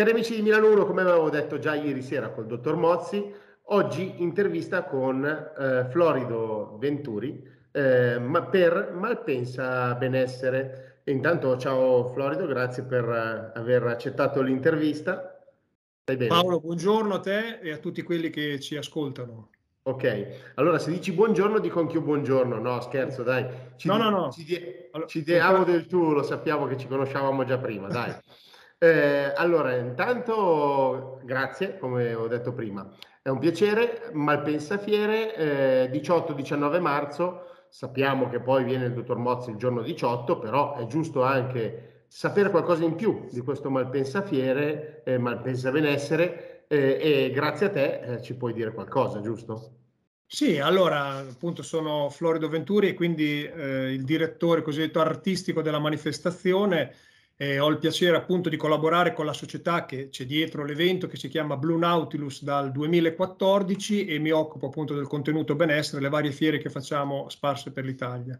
Cari amici di Milano 1, come avevo detto già ieri sera col dottor Mozzi, oggi intervista con eh, Florido Venturi eh, ma per Malpensa Benessere. intanto ciao Florido, grazie per uh, aver accettato l'intervista. Paolo, buongiorno a te e a tutti quelli che ci ascoltano. Ok, allora se dici buongiorno dico anch'io buongiorno, no scherzo dai, ci no, no, no. ci, di- allora, ci diamo del tu, lo sappiamo che ci conosciavamo già prima, dai. Eh, allora, intanto grazie, come ho detto prima. È un piacere, Malpensa Fiere, eh, 18-19 marzo, sappiamo che poi viene il dottor Mozzi il giorno 18, però è giusto anche sapere qualcosa in più di questo Malpensa Fiere, eh, Malpensa Benessere, eh, e grazie a te eh, ci puoi dire qualcosa, giusto? Sì, allora appunto sono Florido Venturi e quindi eh, il direttore cosiddetto artistico della manifestazione eh, ho il piacere appunto di collaborare con la società che c'è dietro l'evento che si chiama Blue Nautilus dal 2014 e mi occupo appunto del contenuto benessere, le varie fiere che facciamo sparse per l'Italia.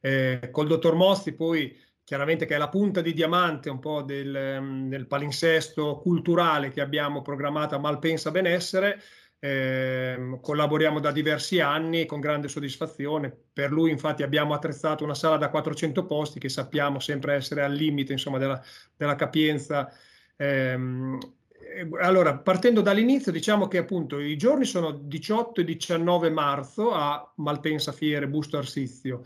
Eh, col dottor Mosti poi chiaramente che è la punta di diamante un po' del, mm, del palinsesto culturale che abbiamo programmato a Malpensa Benessere, eh, collaboriamo da diversi anni con grande soddisfazione. Per lui, infatti, abbiamo attrezzato una sala da 400 posti che sappiamo sempre essere al limite insomma, della, della capienza. Eh, allora, partendo dall'inizio, diciamo che appunto i giorni sono 18 e 19 marzo a Malpensa Fiere Busto Arsizio.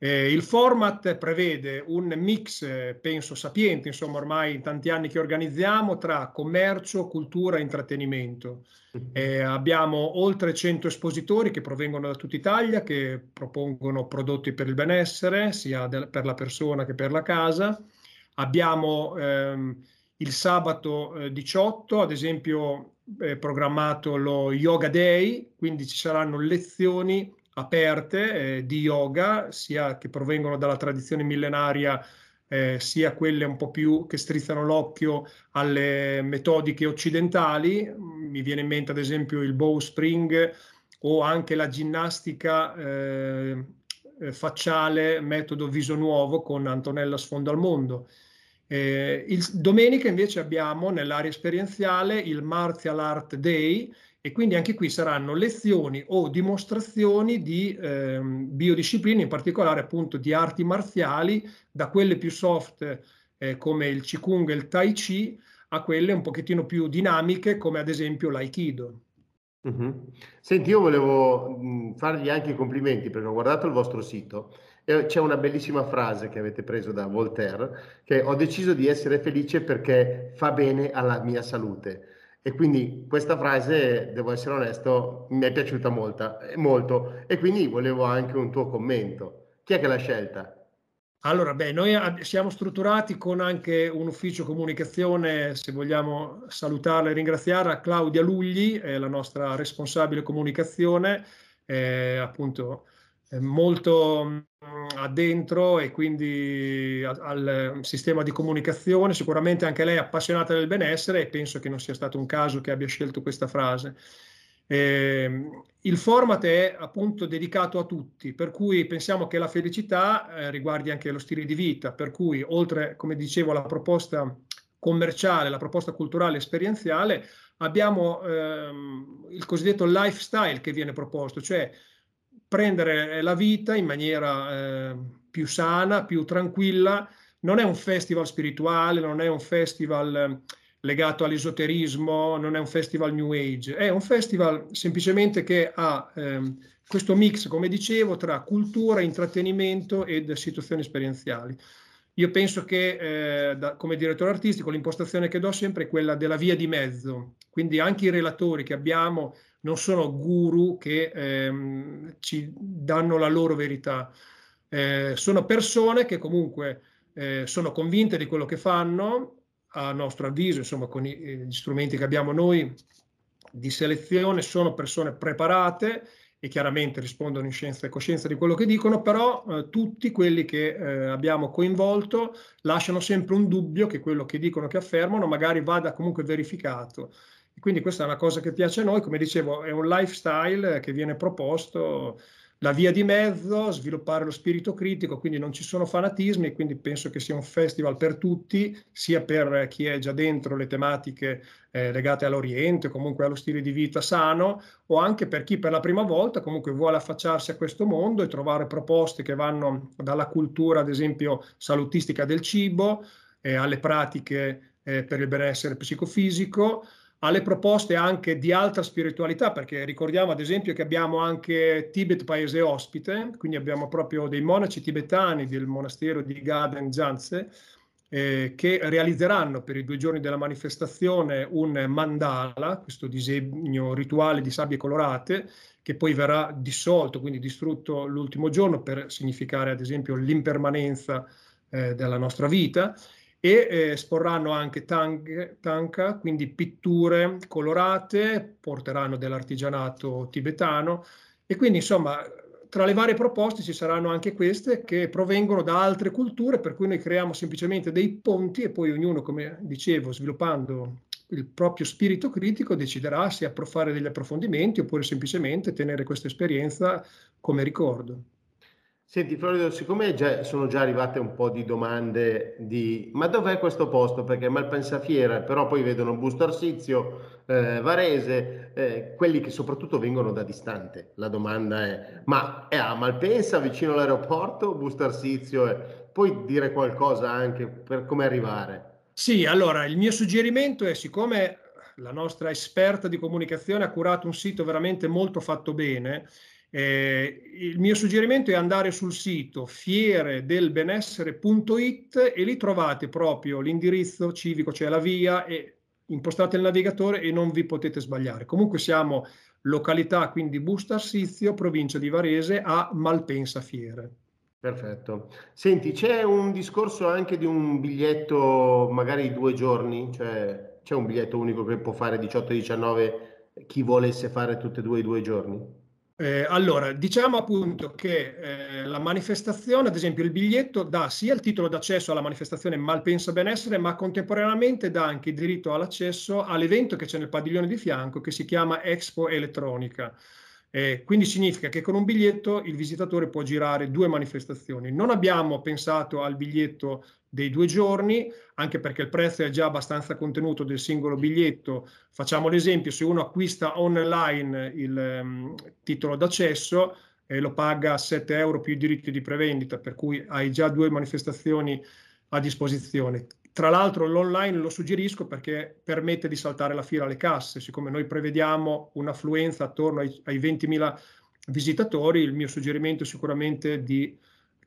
Eh, il format prevede un mix, penso sapiente, insomma ormai in tanti anni che organizziamo, tra commercio, cultura e intrattenimento. Eh, abbiamo oltre 100 espositori che provengono da tutta Italia, che propongono prodotti per il benessere, sia del, per la persona che per la casa. Abbiamo ehm, il sabato eh, 18, ad esempio, eh, programmato lo Yoga Day, quindi ci saranno lezioni aperte eh, di yoga, sia che provengono dalla tradizione millenaria, eh, sia quelle un po' più che strizzano l'occhio alle metodiche occidentali. Mi viene in mente ad esempio il bow spring o anche la ginnastica eh, eh facciale metodo viso nuovo con Antonella Sfondo al Mondo. Eh, il, domenica invece abbiamo nell'area esperienziale il Martial Art Day, e quindi anche qui saranno lezioni o dimostrazioni di eh, biodiscipline, in particolare appunto di arti marziali, da quelle più soft eh, come il Qigong e il Tai Chi, a quelle un pochettino più dinamiche come ad esempio l'Aikido. Mm-hmm. Senti, io volevo mh, fargli anche i complimenti perché ho guardato il vostro sito e c'è una bellissima frase che avete preso da Voltaire che ho deciso di essere felice perché fa bene alla mia salute. E quindi questa frase, devo essere onesto, mi è piaciuta molta, molto e quindi volevo anche un tuo commento. Chi è che l'ha scelta? Allora, beh, noi siamo strutturati con anche un ufficio comunicazione, se vogliamo salutarla e ringraziarla, Claudia Lugli, è la nostra responsabile comunicazione, eh, appunto molto addentro e quindi al sistema di comunicazione, sicuramente anche lei è appassionata del benessere e penso che non sia stato un caso che abbia scelto questa frase. Eh, il format è appunto dedicato a tutti, per cui pensiamo che la felicità eh, riguardi anche lo stile di vita, per cui oltre, come dicevo, alla proposta commerciale, la proposta culturale esperienziale, abbiamo ehm, il cosiddetto lifestyle che viene proposto, cioè prendere la vita in maniera eh, più sana, più tranquilla. Non è un festival spirituale, non è un festival eh, legato all'esoterismo, non è un festival New Age, è un festival semplicemente che ha ehm, questo mix, come dicevo, tra cultura, intrattenimento ed situazioni esperienziali. Io penso che eh, da, come direttore artistico l'impostazione che do sempre è quella della via di mezzo, quindi anche i relatori che abbiamo non sono guru che ehm, ci danno la loro verità, eh, sono persone che comunque eh, sono convinte di quello che fanno, a nostro avviso, insomma, con i, gli strumenti che abbiamo noi di selezione, sono persone preparate e chiaramente rispondono in scienza e coscienza di quello che dicono, però eh, tutti quelli che eh, abbiamo coinvolto lasciano sempre un dubbio che quello che dicono, che affermano, magari vada comunque verificato. Quindi questa è una cosa che piace a noi, come dicevo, è un lifestyle che viene proposto la via di mezzo, sviluppare lo spirito critico, quindi non ci sono fanatismi, quindi penso che sia un festival per tutti, sia per chi è già dentro le tematiche eh, legate all'Oriente, comunque allo stile di vita sano, o anche per chi per la prima volta comunque vuole affacciarsi a questo mondo e trovare proposte che vanno dalla cultura, ad esempio, salutistica del cibo, eh, alle pratiche eh, per il benessere psicofisico, alle proposte anche di altra spiritualità, perché ricordiamo ad esempio che abbiamo anche Tibet paese ospite, quindi abbiamo proprio dei monaci tibetani del monastero di Gaden Zanze, eh, che realizzeranno per i due giorni della manifestazione un mandala, questo disegno rituale di sabbie colorate, che poi verrà dissolto, quindi distrutto l'ultimo giorno per significare ad esempio l'impermanenza eh, della nostra vita e eh, esporranno anche tang, tanka, quindi pitture colorate, porteranno dell'artigianato tibetano e quindi insomma tra le varie proposte ci saranno anche queste che provengono da altre culture per cui noi creiamo semplicemente dei ponti e poi ognuno, come dicevo, sviluppando il proprio spirito critico deciderà se fare degli approfondimenti oppure semplicemente tenere questa esperienza come ricordo. Senti Florido, siccome già, sono già arrivate un po' di domande di ma dov'è questo posto? Perché Malpensa Fiera, però poi vedono Busto Arsizio, eh, Varese, eh, quelli che soprattutto vengono da distante. La domanda è ma è a Malpensa, vicino all'aeroporto, Busto Arsizio? Eh? Puoi dire qualcosa anche per come arrivare? Sì, allora il mio suggerimento è siccome la nostra esperta di comunicazione ha curato un sito veramente molto fatto bene, eh, il mio suggerimento è andare sul sito fieredelbenessere.it e lì trovate proprio l'indirizzo civico, cioè la via, e impostate il navigatore e non vi potete sbagliare. Comunque siamo località, quindi Busto Arsizio, provincia di Varese, a Malpensa Fiere. Perfetto. Senti, c'è un discorso anche di un biglietto magari due giorni, cioè c'è un biglietto unico che può fare 18-19 chi volesse fare tutte e due i due giorni? Eh, allora, diciamo appunto che eh, la manifestazione, ad esempio il biglietto dà sia il titolo d'accesso alla manifestazione Malpensa Benessere, ma contemporaneamente dà anche il diritto all'accesso all'evento che c'è nel padiglione di fianco che si chiama Expo Elettronica. Eh, quindi significa che con un biglietto il visitatore può girare due manifestazioni. Non abbiamo pensato al biglietto dei due giorni, anche perché il prezzo è già abbastanza contenuto del singolo biglietto. Facciamo l'esempio, se uno acquista online il um, titolo d'accesso, eh, lo paga a 7 euro più i diritti di prevendita, per cui hai già due manifestazioni a disposizione. Tra l'altro l'online lo suggerisco perché permette di saltare la fila alle casse, siccome noi prevediamo un'affluenza attorno ai, ai 20.000 visitatori, il mio suggerimento è sicuramente di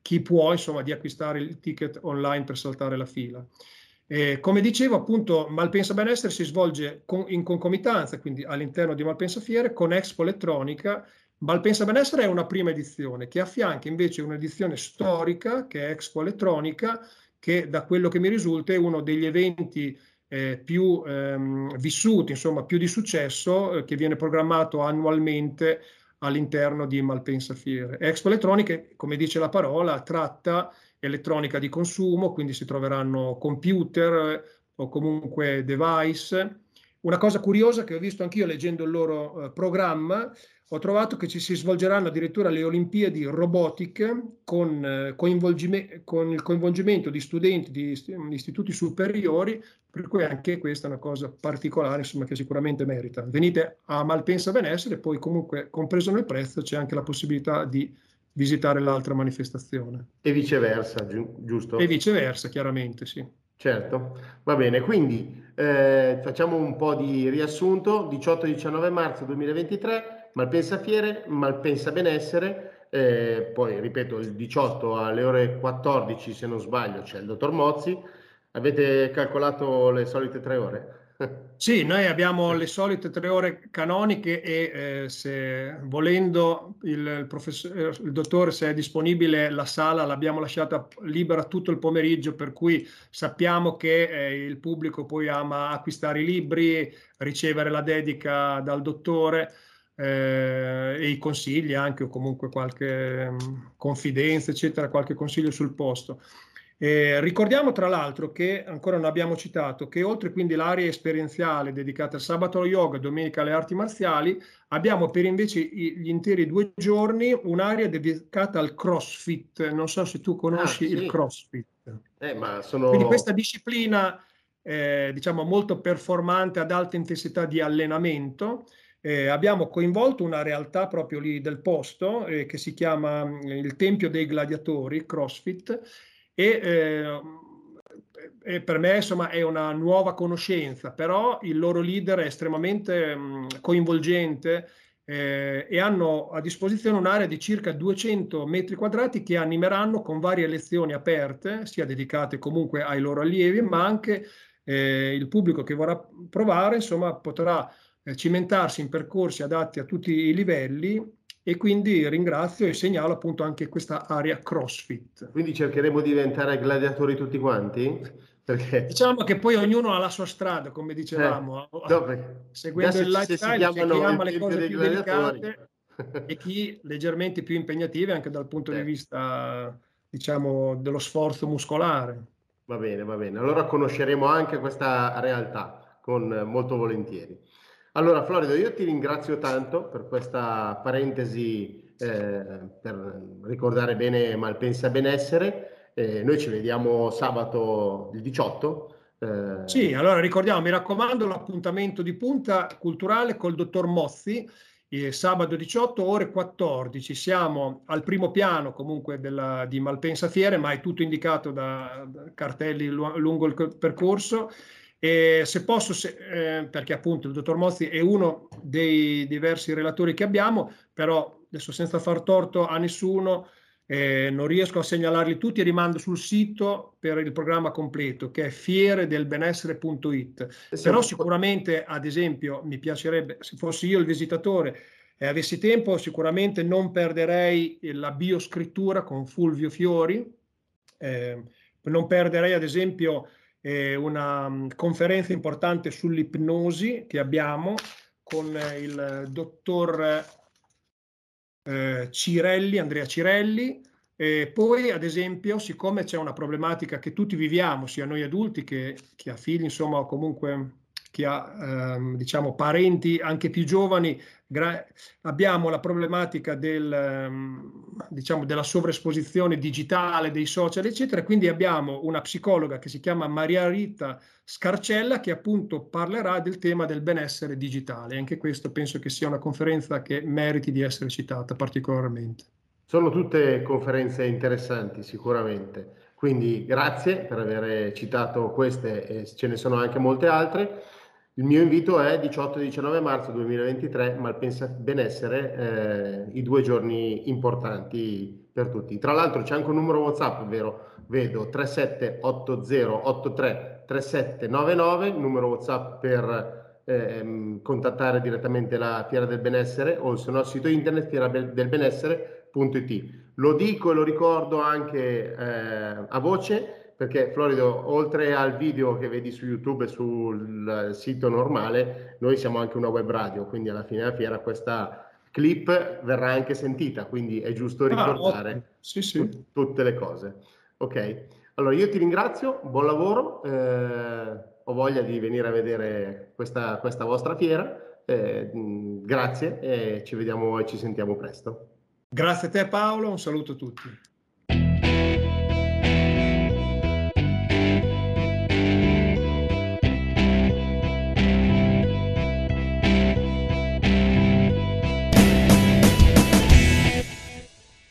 chi può insomma, di acquistare il ticket online per saltare la fila. Eh, come dicevo, appunto, Malpensa Benessere si svolge con, in concomitanza, quindi all'interno di Malpensa Fiere, con Expo Elettronica. Malpensa Benessere è una prima edizione che affianca invece un'edizione storica, che è Expo Elettronica, che da quello che mi risulta è uno degli eventi eh, più ehm, vissuti, insomma, più di successo, eh, che viene programmato annualmente all'interno di Malpensa Fiere. Expo Elettronica, come dice la parola, tratta elettronica di consumo, quindi si troveranno computer eh, o comunque device. Una cosa curiosa che ho visto anch'io leggendo il loro uh, programma, ho trovato che ci si svolgeranno addirittura le Olimpiadi robotiche con, uh, con il coinvolgimento di studenti di istituti superiori per cui anche questa è una cosa particolare, insomma, che sicuramente merita. Venite a Malpensa Benessere, poi comunque, compreso nel prezzo, c'è anche la possibilità di visitare l'altra manifestazione. E viceversa, gi- giusto? E viceversa, chiaramente, sì. Certo, va bene, quindi eh, facciamo un po' di riassunto, 18-19 marzo 2023, Malpensa Fiere, Malpensa Benessere, eh, poi ripeto il 18 alle ore 14 se non sbaglio c'è il dottor Mozzi, Avete calcolato le solite tre ore? Sì, noi abbiamo le solite tre ore canoniche e eh, se volendo il, il, eh, il, dottore se è disponibile la sala l'abbiamo lasciata libera tutto il pomeriggio per cui sappiamo che eh, il pubblico poi ama acquistare i libri, ricevere la dedica dal dottore eh, e i consigli anche o comunque qualche mh, mm, confidenza eccetera, qualche consiglio sul posto. Eh, ricordiamo tra l'altro che, ancora non abbiamo citato, che oltre quindi l'area esperienziale dedicata al sabato allo yoga, domenica alle arti marziali, abbiamo per invece gli interi due giorni un'area dedicata al crossfit. Non so se tu conosci ah, sì. il crossfit. Eh, sono... Quindi questa disciplina, eh, diciamo, molto performante ad alta intensità di allenamento, eh, abbiamo coinvolto una realtà proprio lì del posto eh, che si chiama mm, il Tempio dei Gladiatori, CrossFit, e, eh, e per me insomma è una nuova conoscenza, però il loro leader è estremamente mh, mm, coinvolgente eh, e hanno a disposizione un'area di circa 200 metri quadrati che animeranno con varie lezioni aperte, sia dedicate comunque ai loro allievi, ma anche eh, il pubblico che vorrà provare insomma potrà eh, cimentarsi in percorsi adatti a tutti i livelli e quindi ringrazio e segnalo appunto anche questa area CrossFit. Quindi cercheremo di diventare gladiatori tutti quanti? Perché... Diciamo che poi ognuno ha la sua strada, come dicevamo, eh, dove? seguendo il lifestyle, c'è chi ama le cose più delicate e chi leggermente più impegnative anche dal punto eh. di vista, diciamo, dello sforzo muscolare. Va bene, va bene. Allora conosceremo anche questa realtà con molto volentieri. Allora, Florido, io ti ringrazio tanto per questa parentesi eh, per ricordare bene Malpensa Benessere. Eh, noi ci vediamo sabato il 18. Eh... Sì, allora ricordiamo, mi raccomando, l'appuntamento di punta culturale col dottor Mozzi, sabato 18 ore 14. Siamo al primo piano comunque della, di Malpensa Fiere, ma è tutto indicato da cartelli lungo il percorso. E se posso, se, eh, perché appunto il dottor Mozzi è uno dei diversi relatori che abbiamo, però adesso senza far torto a nessuno, eh, non riesco a segnalarli tutti e rimando sul sito per il programma completo che è fieredelbenessere.it. Però sicuramente, ad esempio, mi piacerebbe, se fossi io il visitatore e avessi tempo, sicuramente non perderei la bioscrittura con Fulvio Fiori, eh, non perderei ad esempio eh, una um, conferenza importante sull'ipnosi che abbiamo con il dottor eh, Cirelli, Andrea Cirelli. E poi, ad esempio, siccome c'è una problematica che tutti viviamo, sia noi adulti che chi ha figli, insomma, o comunque chi ha ehm, diciamo, parenti anche più giovani, gra- abbiamo la problematica del, ehm, diciamo, della sovraesposizione digitale, dei social, eccetera. Quindi abbiamo una psicologa che si chiama Maria Rita Scarcella che appunto parlerà del tema del benessere digitale. Anche questo penso che sia una conferenza che meriti di essere citata particolarmente. Sono tutte conferenze interessanti sicuramente. Quindi grazie per aver citato queste e ce ne sono anche molte altre. Il mio invito è 18 e 19 marzo 2023, Malpensa Benessere, eh, i due giorni importanti per tutti. Tra l'altro c'è anche un numero WhatsApp, vero? Vedo 378083 3799, numero WhatsApp per eh, contattare direttamente la Fiera del Benessere o se no il sito internet fieradelbenessere.it. Lo dico e lo ricordo anche eh, a voce perché Florido, oltre al video che vedi su YouTube e sul sito normale, noi siamo anche una web radio, quindi alla fine della fiera questa clip verrà anche sentita, quindi è giusto ah, ricordare ah, sì, sì. T- tutte le cose. Ok, allora io ti ringrazio, buon lavoro, eh, ho voglia di venire a vedere questa, questa vostra fiera, eh, grazie e ci vediamo e ci sentiamo presto. Grazie a te Paolo, un saluto a tutti.